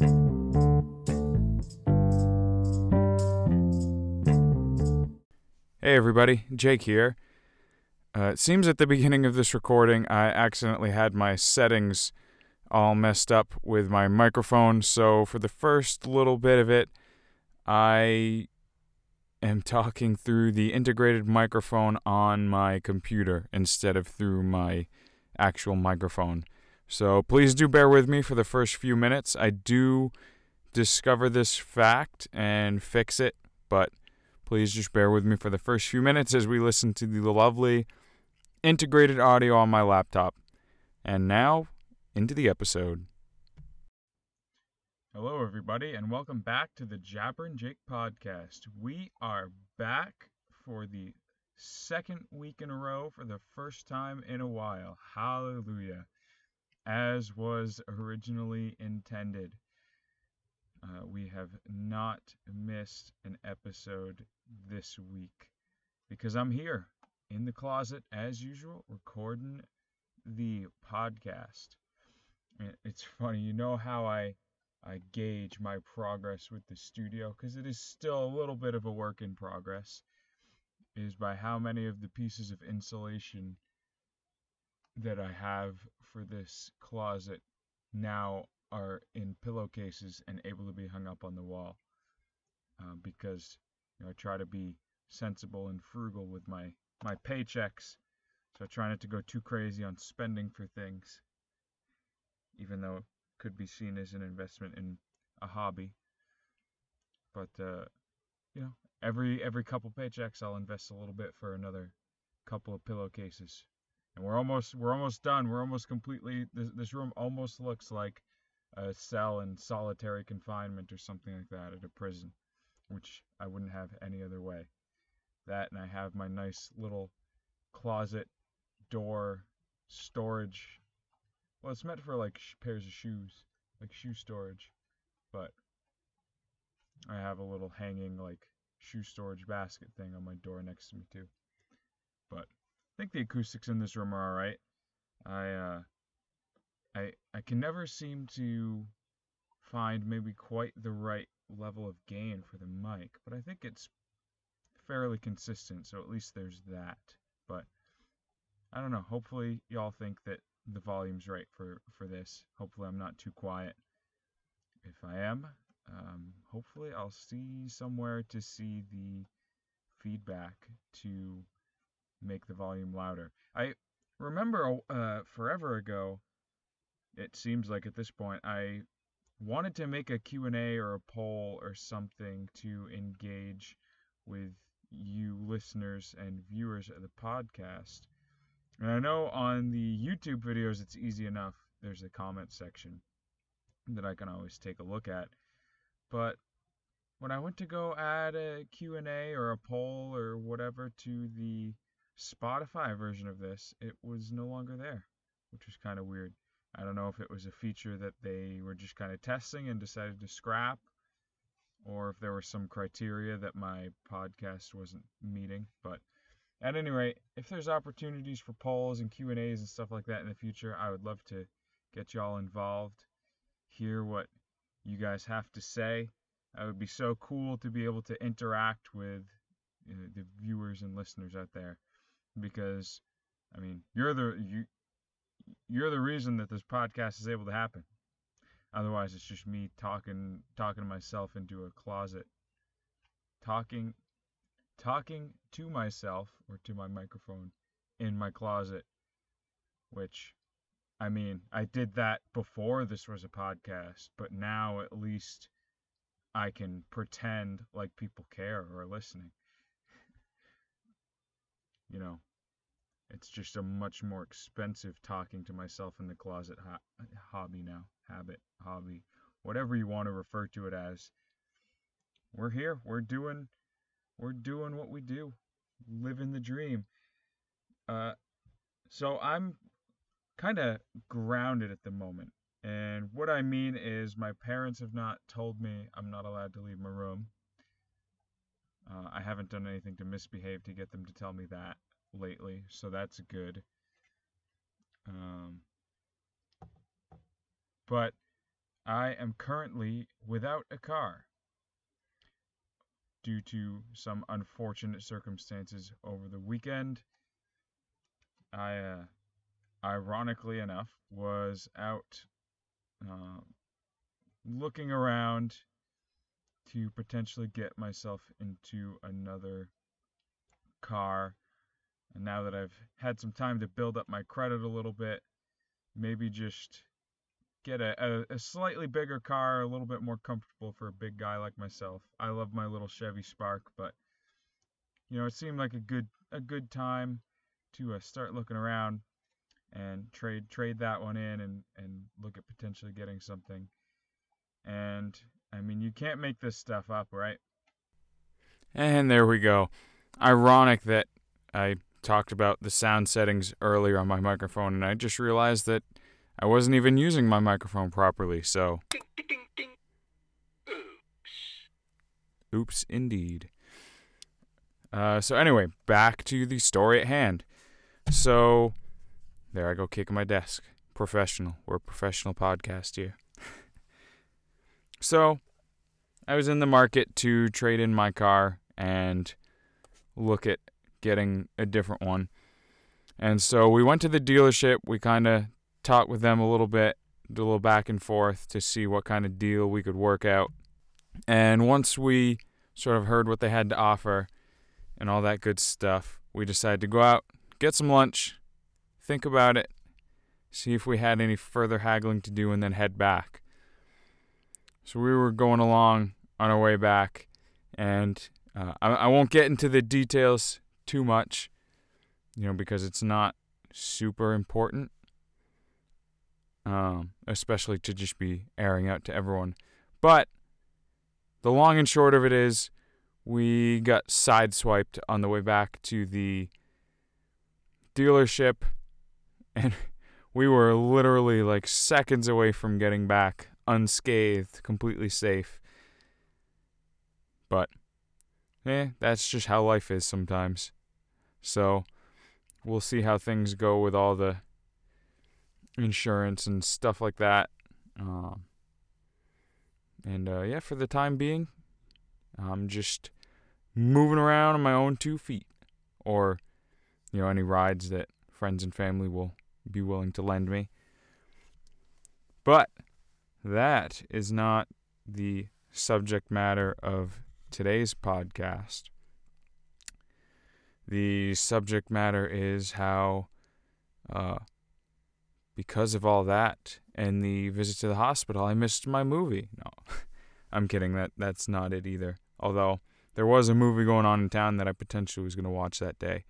Hey everybody, Jake here. Uh, it seems at the beginning of this recording I accidentally had my settings all messed up with my microphone, so for the first little bit of it, I am talking through the integrated microphone on my computer instead of through my actual microphone. So please do bear with me for the first few minutes. I do discover this fact and fix it, but Please just bear with me for the first few minutes as we listen to the lovely integrated audio on my laptop. And now, into the episode. Hello, everybody, and welcome back to the Jabbering Jake podcast. We are back for the second week in a row for the first time in a while. Hallelujah. As was originally intended. Uh, we have not missed an episode this week because I'm here in the closet as usual recording the podcast. It's funny, you know how I I gauge my progress with the studio because it is still a little bit of a work in progress is by how many of the pieces of insulation that I have for this closet now are in pillowcases and able to be hung up on the wall uh, because you know, I try to be sensible and frugal with my my paychecks, so I try not to go too crazy on spending for things, even though it could be seen as an investment in a hobby. But uh, you know, every every couple paychecks, I'll invest a little bit for another couple of pillowcases, and we're almost we're almost done. We're almost completely. This this room almost looks like a cell in solitary confinement or something like that at a prison which I wouldn't have any other way. That and I have my nice little closet door storage. Well, it's meant for like sh- pairs of shoes, like shoe storage, but I have a little hanging like shoe storage basket thing on my door next to me too. But think the acoustics in this room are all right. I uh, I I can never seem to find maybe quite the right level of gain for the mic, but I think it's fairly consistent, so at least there's that. But I don't know. Hopefully, y'all think that the volume's right for for this. Hopefully, I'm not too quiet. If I am, um, hopefully, I'll see somewhere to see the feedback to make the volume louder. I remember uh, forever ago. It seems like at this point I wanted to make a Q&A or a poll or something to engage with you listeners and viewers of the podcast. And I know on the YouTube videos it's easy enough. There's a comment section that I can always take a look at. But when I went to go add a Q&A or a poll or whatever to the Spotify version of this, it was no longer there, which was kind of weird. I don't know if it was a feature that they were just kind of testing and decided to scrap, or if there were some criteria that my podcast wasn't meeting. But at any rate, if there's opportunities for polls and Q and A's and stuff like that in the future, I would love to get y'all involved, hear what you guys have to say. It would be so cool to be able to interact with you know, the viewers and listeners out there, because I mean, you're the you you're the reason that this podcast is able to happen. Otherwise, it's just me talking talking to myself into a closet, talking talking to myself or to my microphone in my closet, which I mean, I did that before this was a podcast, but now at least I can pretend like people care or are listening. You know, it's just a much more expensive talking to myself in the closet ho- hobby now, habit, hobby, whatever you want to refer to it as. We're here. We're doing we're doing what we do. Living the dream. Uh so I'm kind of grounded at the moment. And what I mean is my parents have not told me I'm not allowed to leave my room. Uh, I haven't done anything to misbehave to get them to tell me that lately, so that's good. Um, but I am currently without a car due to some unfortunate circumstances over the weekend. I, uh, ironically enough, was out uh, looking around to potentially get myself into another car. And now that I've had some time to build up my credit a little bit, maybe just get a, a, a, slightly bigger car, a little bit more comfortable for a big guy like myself. I love my little Chevy Spark, but you know, it seemed like a good a good time to uh, start looking around and trade trade that one in and and look at potentially getting something. And I mean, you can't make this stuff up, right? And there we go. Ironic that I talked about the sound settings earlier on my microphone, and I just realized that I wasn't even using my microphone properly, so. Oops, indeed. Uh, so, anyway, back to the story at hand. So, there I go kicking my desk. Professional. We're a professional podcast here. So, I was in the market to trade in my car and look at getting a different one. And so we went to the dealership. We kind of talked with them a little bit, did a little back and forth to see what kind of deal we could work out. And once we sort of heard what they had to offer and all that good stuff, we decided to go out, get some lunch, think about it, see if we had any further haggling to do, and then head back. So we were going along on our way back, and uh, I, I won't get into the details too much, you know, because it's not super important um, especially to just be airing out to everyone. But the long and short of it is, we got sideswiped on the way back to the dealership, and we were literally like seconds away from getting back unscathed, completely safe. But, eh, that's just how life is sometimes. So, we'll see how things go with all the insurance and stuff like that. Um, and uh, yeah, for the time being, I'm just moving around on my own two feet, or you know, any rides that friends and family will be willing to lend me. But that is not the subject matter of today's podcast. The subject matter is how uh, because of all that and the visit to the hospital, I missed my movie. No, I'm kidding. That that's not it either. Although there was a movie going on in town that I potentially was going to watch that day.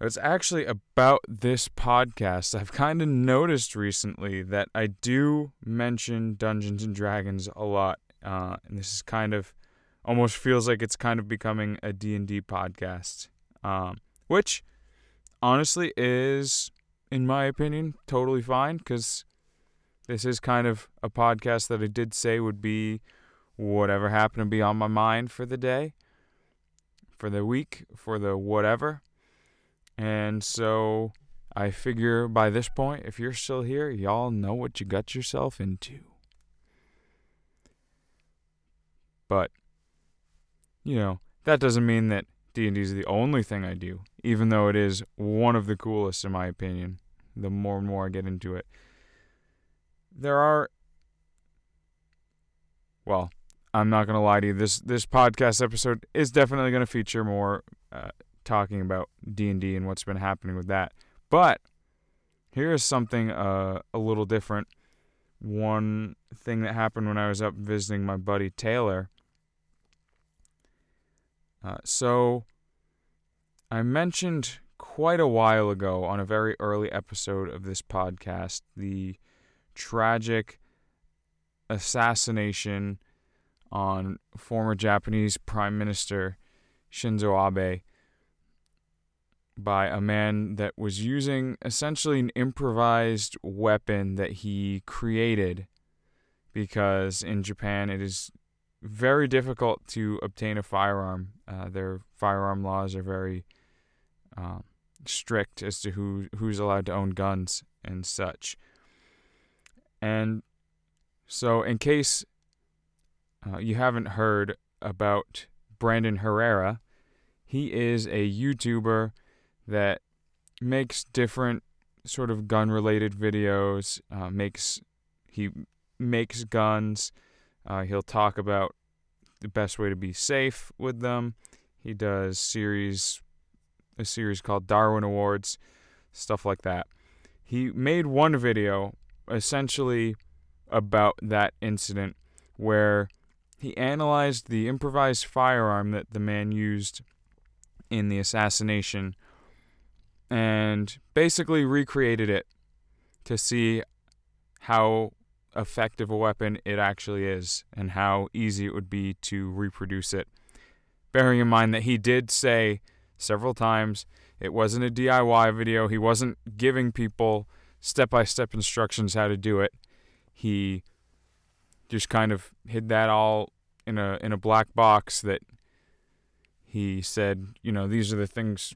It's actually about this podcast. I've kind of noticed recently that I do mention Dungeons and Dragons a lot, uh, and this is kind of almost feels like it's kind of becoming a D and D podcast, um, which honestly is in my opinion, totally fine because this is kind of a podcast that I did say would be whatever happened to be on my mind for the day, for the week, for the whatever. And so I figure by this point, if you're still here, y'all know what you got yourself into. But, you know, that doesn't mean that D&D is the only thing I do, even though it is one of the coolest in my opinion. The more and more I get into it, there are. Well, I'm not gonna lie to you. This this podcast episode is definitely gonna feature more uh, talking about D and D and what's been happening with that. But here is something uh, a little different. One thing that happened when I was up visiting my buddy Taylor uh, so, I mentioned quite a while ago on a very early episode of this podcast the tragic assassination on former Japanese Prime Minister Shinzo Abe by a man that was using essentially an improvised weapon that he created because in Japan it is very difficult to obtain a firearm. Uh, their firearm laws are very um, strict as to who who's allowed to own guns and such. And so, in case uh, you haven't heard about Brandon Herrera, he is a YouTuber that makes different sort of gun related videos, uh, makes he makes guns. Uh, he'll talk about the best way to be safe with them. He does series a series called Darwin Awards, stuff like that. He made one video essentially about that incident where he analyzed the improvised firearm that the man used in the assassination and basically recreated it to see how effective a weapon it actually is and how easy it would be to reproduce it. Bearing in mind that he did say several times it wasn't a DIY video, he wasn't giving people step by step instructions how to do it. He just kind of hid that all in a in a black box that he said, you know, these are the things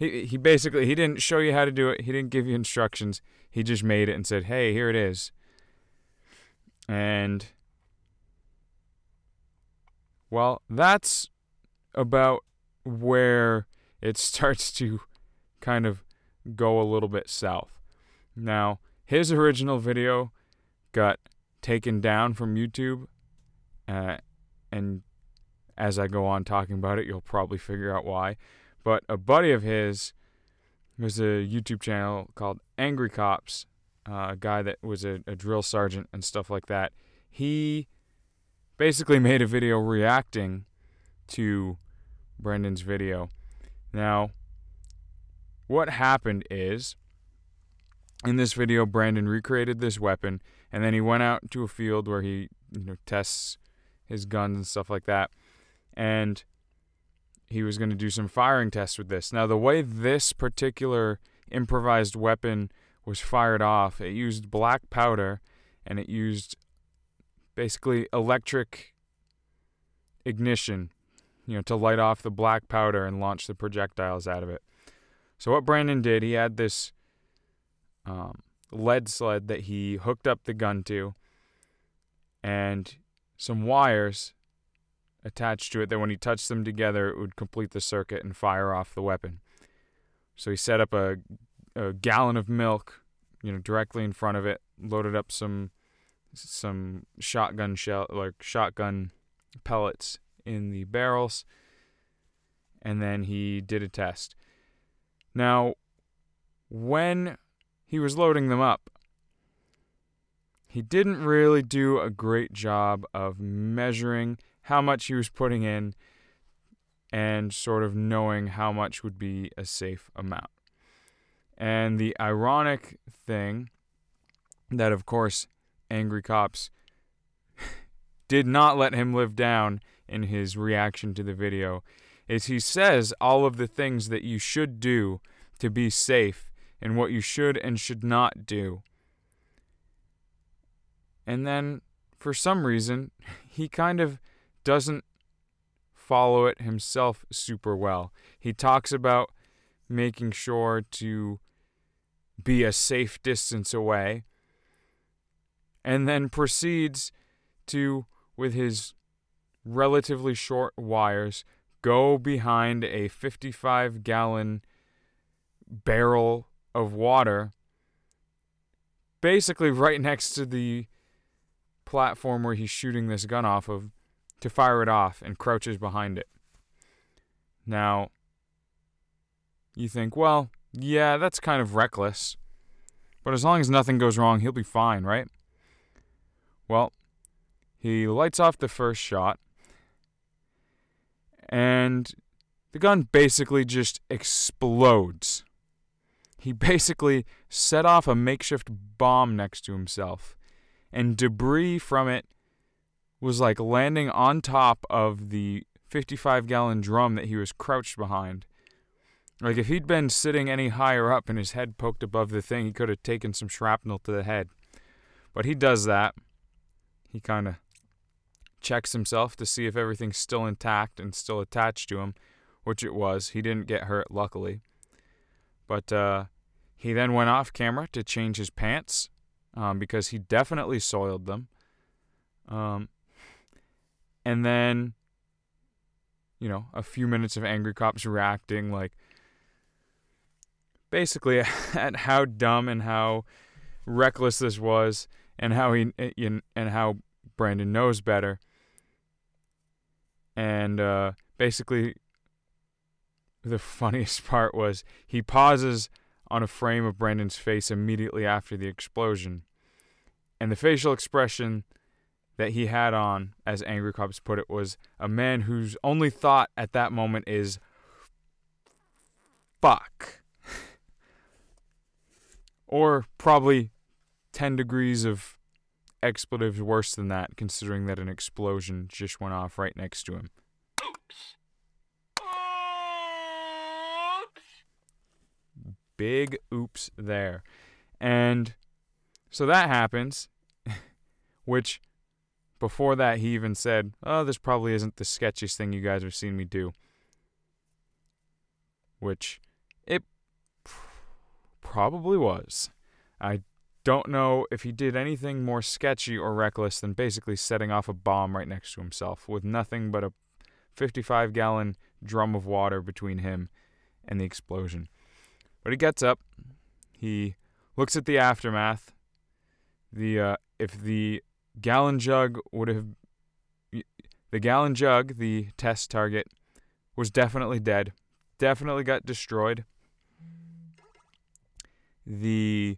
he he basically he didn't show you how to do it. He didn't give you instructions. He just made it and said, "Hey, here it is." And well, that's about where it starts to kind of go a little bit south. Now, his original video got taken down from YouTube, uh, and as I go on talking about it, you'll probably figure out why. But a buddy of his, was a YouTube channel called Angry Cops, uh, a guy that was a, a drill sergeant and stuff like that. He basically made a video reacting to Brandon's video. Now, what happened is in this video, Brandon recreated this weapon, and then he went out to a field where he you know tests his guns and stuff like that, and he was going to do some firing tests with this. Now, the way this particular improvised weapon was fired off, it used black powder and it used basically electric ignition, you know, to light off the black powder and launch the projectiles out of it. So what Brandon did, he had this um, lead sled that he hooked up the gun to, and some wires attached to it that when he touched them together, it would complete the circuit and fire off the weapon. So he set up a, a gallon of milk, you know, directly in front of it, loaded up some some shotgun shell like shotgun pellets in the barrels, and then he did a test. Now, when he was loading them up, he didn't really do a great job of measuring how much he was putting in and sort of knowing how much would be a safe amount. And the ironic thing that, of course, Angry Cops did not let him live down in his reaction to the video is he says all of the things that you should do to be safe and what you should and should not do. And then, for some reason, he kind of doesn't follow it himself super well. He talks about making sure to be a safe distance away and then proceeds to, with his relatively short wires, go behind a 55 gallon barrel of water, basically right next to the platform where he's shooting this gun off of, to fire it off and crouches behind it. Now, you think, well, yeah, that's kind of reckless. But as long as nothing goes wrong, he'll be fine, right? Well, he lights off the first shot, and the gun basically just explodes. He basically set off a makeshift bomb next to himself, and debris from it was like landing on top of the 55 gallon drum that he was crouched behind. Like if he'd been sitting any higher up and his head poked above the thing, he could have taken some shrapnel to the head. But he does that. He kind of checks himself to see if everything's still intact and still attached to him, which it was. He didn't get hurt, luckily. But uh, he then went off camera to change his pants um, because he definitely soiled them. Um, and then, you know, a few minutes of angry cops reacting, like, basically at how dumb and how reckless this was, and how he and how Brandon knows better. And uh, basically, the funniest part was he pauses on a frame of Brandon's face immediately after the explosion. And the facial expression that he had on, as Angry Cops put it, was a man whose only thought at that moment is, fuck. or probably 10 degrees of expletives worse than that, considering that an explosion just went off right next to him. Oops. Big oops there. And so that happens, which before that he even said, Oh, this probably isn't the sketchiest thing you guys have seen me do. Which it probably was. I don't know if he did anything more sketchy or reckless than basically setting off a bomb right next to himself with nothing but a 55 gallon drum of water between him and the explosion. But he gets up, he looks at the aftermath. The uh, if the gallon jug would have the gallon jug, the test target, was definitely dead. Definitely got destroyed. The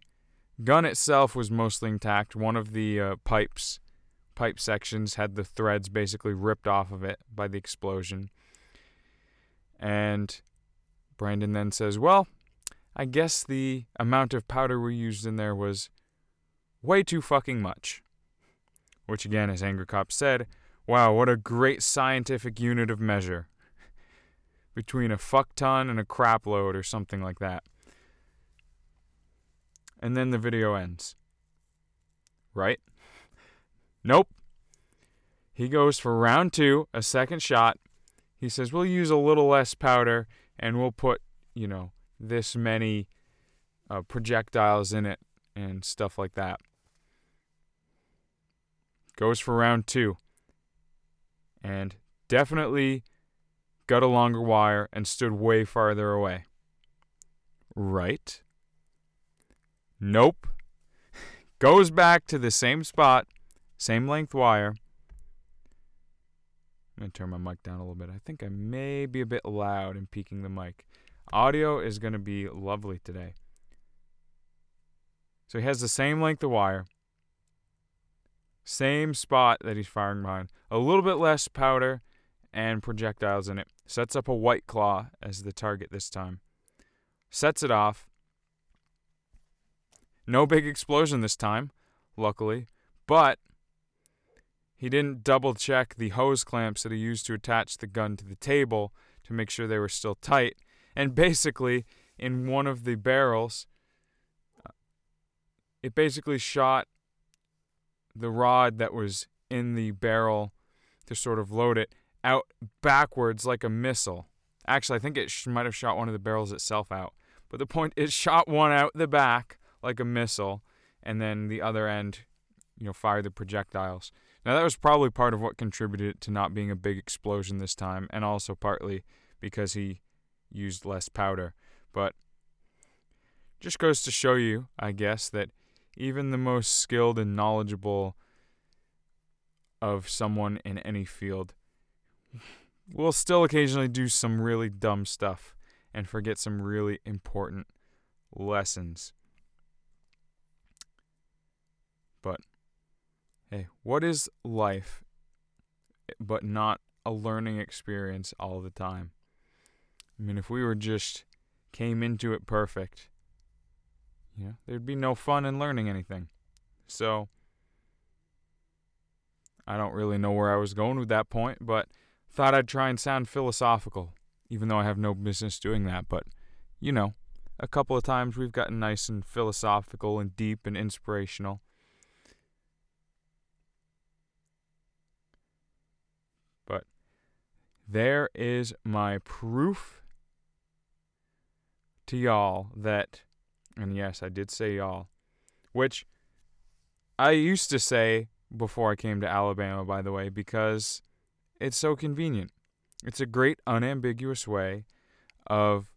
gun itself was mostly intact. One of the uh, pipes, pipe sections, had the threads basically ripped off of it by the explosion. And Brandon then says, Well, I guess the amount of powder we used in there was way too fucking much. Which, again, as Angry Cop said, wow, what a great scientific unit of measure. Between a fuck ton and a crap load or something like that and then the video ends. Right? Nope. He goes for round two, a second shot. He says, We'll use a little less powder and we'll put, you know, this many uh, projectiles in it and stuff like that. Goes for round two. And definitely got a longer wire and stood way farther away. Right? Nope. Goes back to the same spot, same length wire. I'm going to turn my mic down a little bit. I think I may be a bit loud in peaking the mic. Audio is going to be lovely today. So he has the same length of wire, same spot that he's firing behind, a little bit less powder and projectiles in it. Sets up a white claw as the target this time. Sets it off, no big explosion this time, luckily, but he didn't double check the hose clamps that he used to attach the gun to the table to make sure they were still tight. And basically, in one of the barrels, it basically shot the rod that was in the barrel to sort of load it out backwards like a missile. Actually, I think it sh- might have shot one of the barrels itself out. But the point, is, shot one out the back like a missile, and then the other end, you know, fire the projectiles. Now that was probably part of what contributed to not being a big explosion this time, and also partly because he used less powder. But just goes to show you, I guess, that even the most skilled and knowledgeable of someone in any field will still occasionally do some really dumb stuff and forget some really important lessons. But hey, what is life eh, but not a learning experience all the time? I mean, if we were just came into it perfect, you know, there'd be no fun in learning anything. So, I don't really know where I was going with that point, but thought I'd try and sound philosophical, even though I have no business doing that. But, you know, a couple of times we've gotten nice and philosophical and deep and inspirational. But there is my proof to y'all that, and yes, I did say y'all, which I used to say before I came to Alabama, by the way, because it's so convenient. It's a great unambiguous way of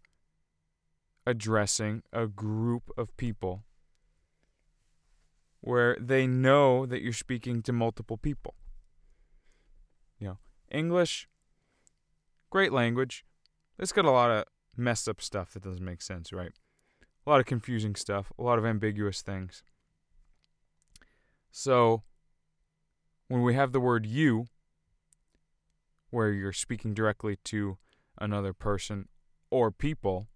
addressing a group of people where they know that you're speaking to multiple people. You know, English, great language. It's got a lot of messed up stuff that doesn't make sense, right? A lot of confusing stuff, a lot of ambiguous things. So, when we have the word you, where you're speaking directly to another person or people,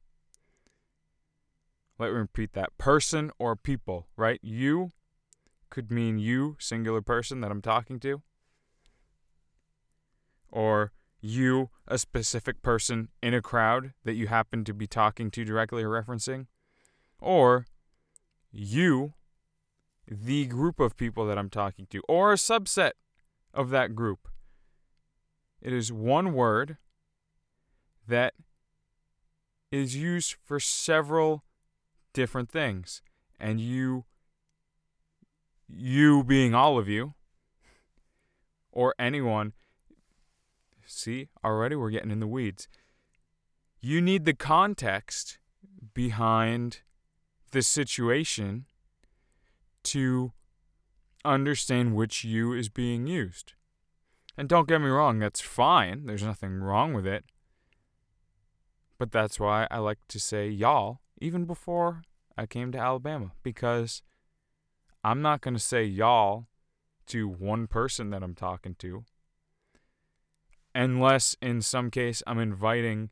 let me repeat that person or people, right? You could mean you, singular person that I'm talking to, or you, a specific person in a crowd that you happen to be talking to directly or referencing, or you, the group of people that I'm talking to, or a subset of that group. It is one word that is used for several different things. And you, you being all of you, or anyone, see, already we're getting in the weeds. You need the context behind the situation to understand which you is being used. And don't get me wrong, that's fine. There's nothing wrong with it. But that's why I like to say y'all even before I came to Alabama because I'm not going to say y'all to one person that I'm talking to unless in some case I'm inviting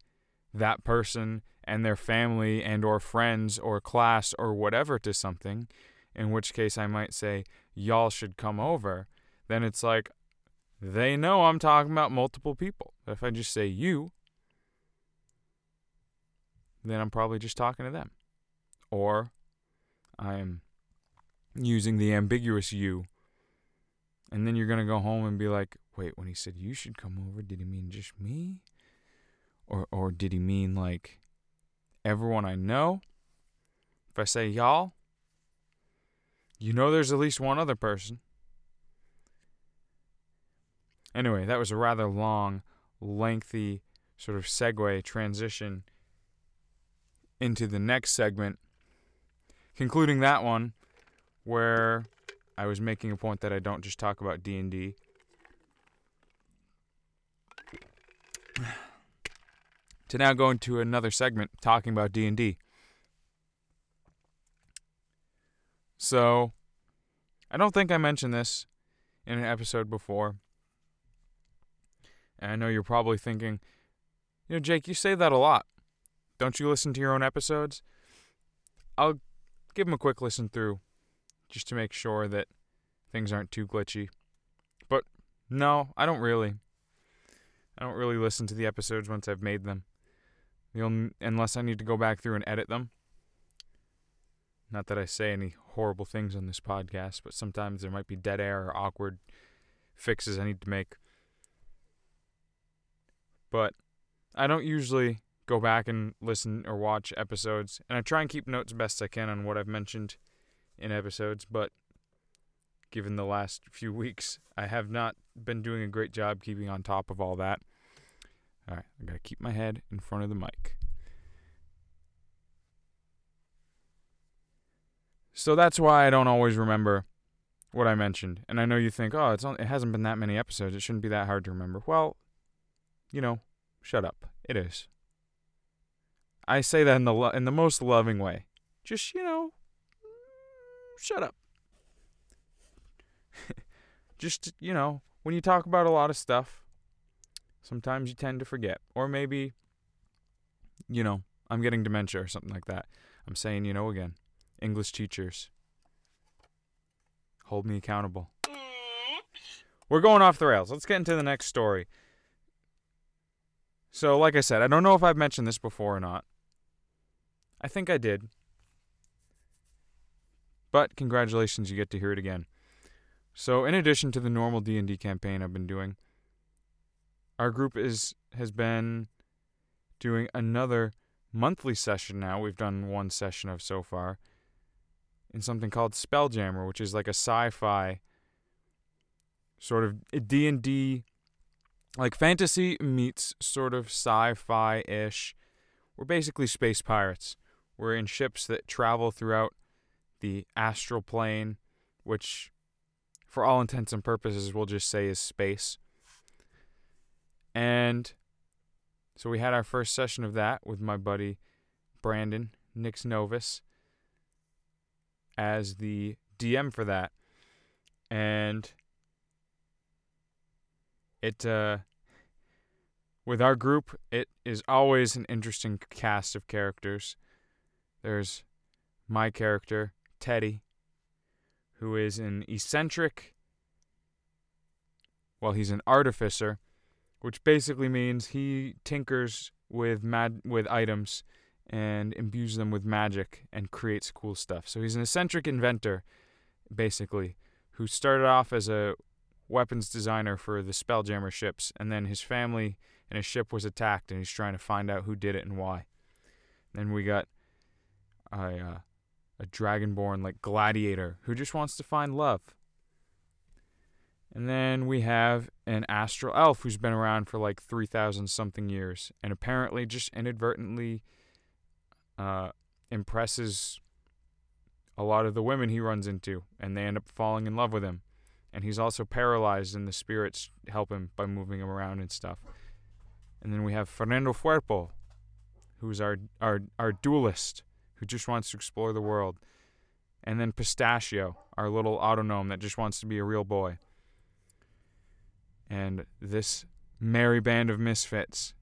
that person and their family and or friends or class or whatever to something in which case I might say y'all should come over then it's like they know I'm talking about multiple people if I just say you then I'm probably just talking to them. Or I'm using the ambiguous you. And then you're going to go home and be like, wait, when he said you should come over, did he mean just me? Or, or did he mean like everyone I know? If I say y'all, you know there's at least one other person. Anyway, that was a rather long, lengthy sort of segue transition into the next segment, concluding that one where I was making a point that I don't just talk about D&D. To now go into another segment talking about D&D. So, I don't think I mentioned this in an episode before. And I know you're probably thinking, you know, Jake, you say that a lot. Don't you listen to your own episodes? I'll give them a quick listen through just to make sure that things aren't too glitchy. But no, I don't really. I don't really listen to the episodes once I've made them. You'll, unless I need to go back through and edit them. Not that I say any horrible things on this podcast, but sometimes there might be dead air or awkward fixes I need to make. But I don't usually go back and listen or watch episodes. And I try and keep notes best I can on what I've mentioned in episodes, but given the last few weeks, I have not been doing a great job keeping on top of all that. All right, I got to keep my head in front of the mic. So that's why I don't always remember what I mentioned. And I know you think, "Oh, it's it hasn't been that many episodes. It shouldn't be that hard to remember." Well, you know, shut up. It is. I say that in the lo- in the most loving way. Just you know, shut up. Just you know, when you talk about a lot of stuff, sometimes you tend to forget, or maybe, you know, I'm getting dementia or something like that. I'm saying you know again, English teachers, hold me accountable. We're going off the rails. Let's get into the next story. So, like I said, I don't know if I've mentioned this before or not. I think I did. But congratulations, you get to hear it again. So, in addition to the normal D&D campaign I've been doing, our group is has been doing another monthly session now. We've done one session of so far in something called Spelljammer, which is like a sci-fi sort of eh, D&D like fantasy meets sort of sci-fi-ish. We're basically space pirates. We're in ships that travel throughout the astral plane, which for all intents and purposes we'll just say is space. And so we had our first session of that with my buddy Brandon Nix Novus as the DM for that. And it uh with our group, it is always an interesting cast of characters. There's my character, Teddy, who is an eccentric well, he's an artificer, which basically means he tinkers with mad with items and imbues them with magic and creates cool stuff. So he's an eccentric inventor, basically, who started off as a weapons designer for the Spelljammer ships, and then his family and his ship was attacked, and he's trying to find out who did it and why. Then we got a uh, a dragonborn like gladiator who just wants to find love. And then we have an astral elf who's been around for like 3,000 something years and apparently just inadvertently uh, impresses a lot of the women he runs into, and they end up falling in love with him. And he's also paralyzed, and the spirits help him by moving him around and stuff. And then we have Fernando Fuerpo, who's our, our, our duelist, who just wants to explore the world. And then Pistachio, our little autognome that just wants to be a real boy. And this merry band of misfits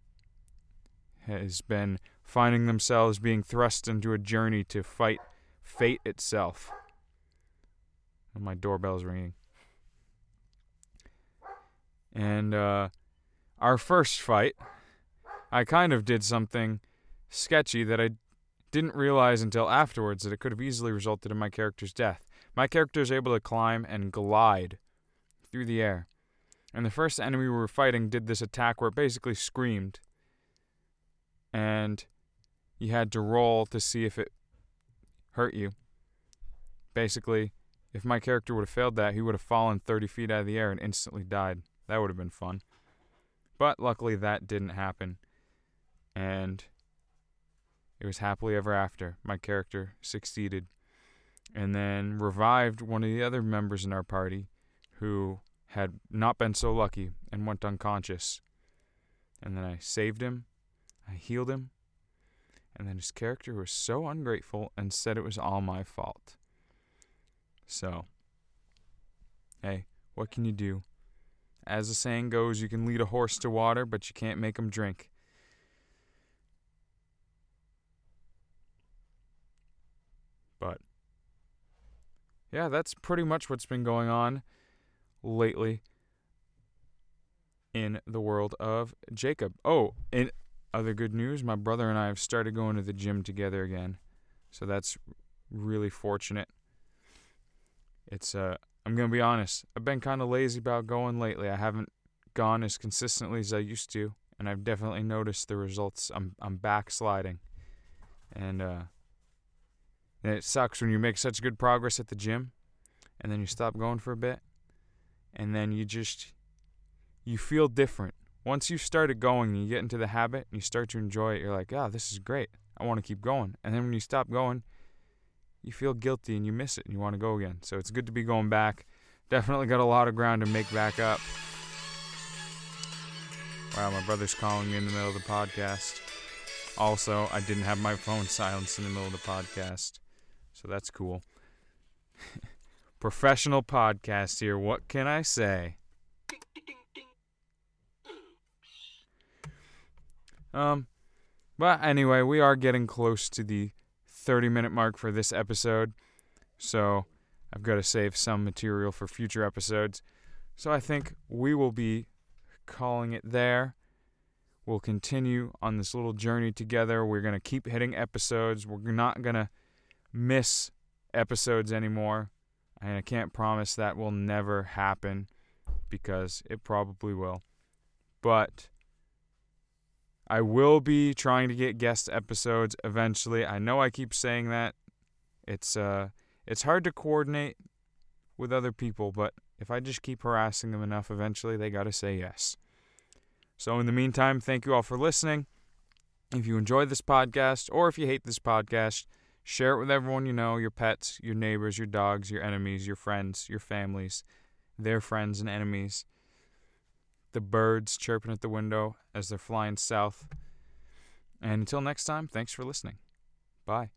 has been finding themselves being thrust into a journey to fight fate itself. And my doorbell's ringing. And uh, our first fight, I kind of did something sketchy that I didn't realize until afterwards that it could have easily resulted in my character's death. My character is able to climb and glide through the air. And the first enemy we were fighting did this attack where it basically screamed. And you had to roll to see if it hurt you. Basically, if my character would have failed that, he would have fallen 30 feet out of the air and instantly died. That would have been fun. But luckily, that didn't happen. And it was happily ever after. My character succeeded. And then revived one of the other members in our party who had not been so lucky and went unconscious. And then I saved him, I healed him, and then his character was so ungrateful and said it was all my fault. So, hey, what can you do? As the saying goes, you can lead a horse to water, but you can't make him drink. But, yeah, that's pretty much what's been going on lately in the world of Jacob. Oh, and other good news, my brother and I have started going to the gym together again. So that's really fortunate. It's uh I'm going to be honest. I've been kind of lazy about going lately. I haven't gone as consistently as I used to, and I've definitely noticed the results. I'm I'm backsliding. And uh and it sucks when you make such good progress at the gym and then you stop going for a bit and then you just you feel different once you've started going and you get into the habit and you start to enjoy it, you're like, oh, this is great. I want to keep going. And then when you stop going, you feel guilty and you miss it and you want to go again. So it's good to be going back. Definitely got a lot of ground to make back up. Wow, my brother's calling me in the middle of the podcast. Also, I didn't have my phone silenced in the middle of the podcast. So that's cool. Professional podcast here. What can I say? Um, but anyway, we are getting close to the 30 minute mark for this episode. So I've got to save some material for future episodes. So I think we will be calling it there. We'll continue on this little journey together. We're going to keep hitting episodes. We're not going to miss episodes anymore. And I can't promise that will never happen because it probably will. But I will be trying to get guest episodes eventually. I know I keep saying that. It's uh It's hard to coordinate with other people, but if I just keep harassing them enough, eventually they got to say yes. So, in the meantime, thank you all for listening. If you enjoy this podcast or if you hate this podcast, share it with everyone you know your pets, your neighbors, your dogs, your enemies, your friends, your families, their friends and enemies, the birds chirping at the window as they're flying south. And until next time, thanks for listening. Bye.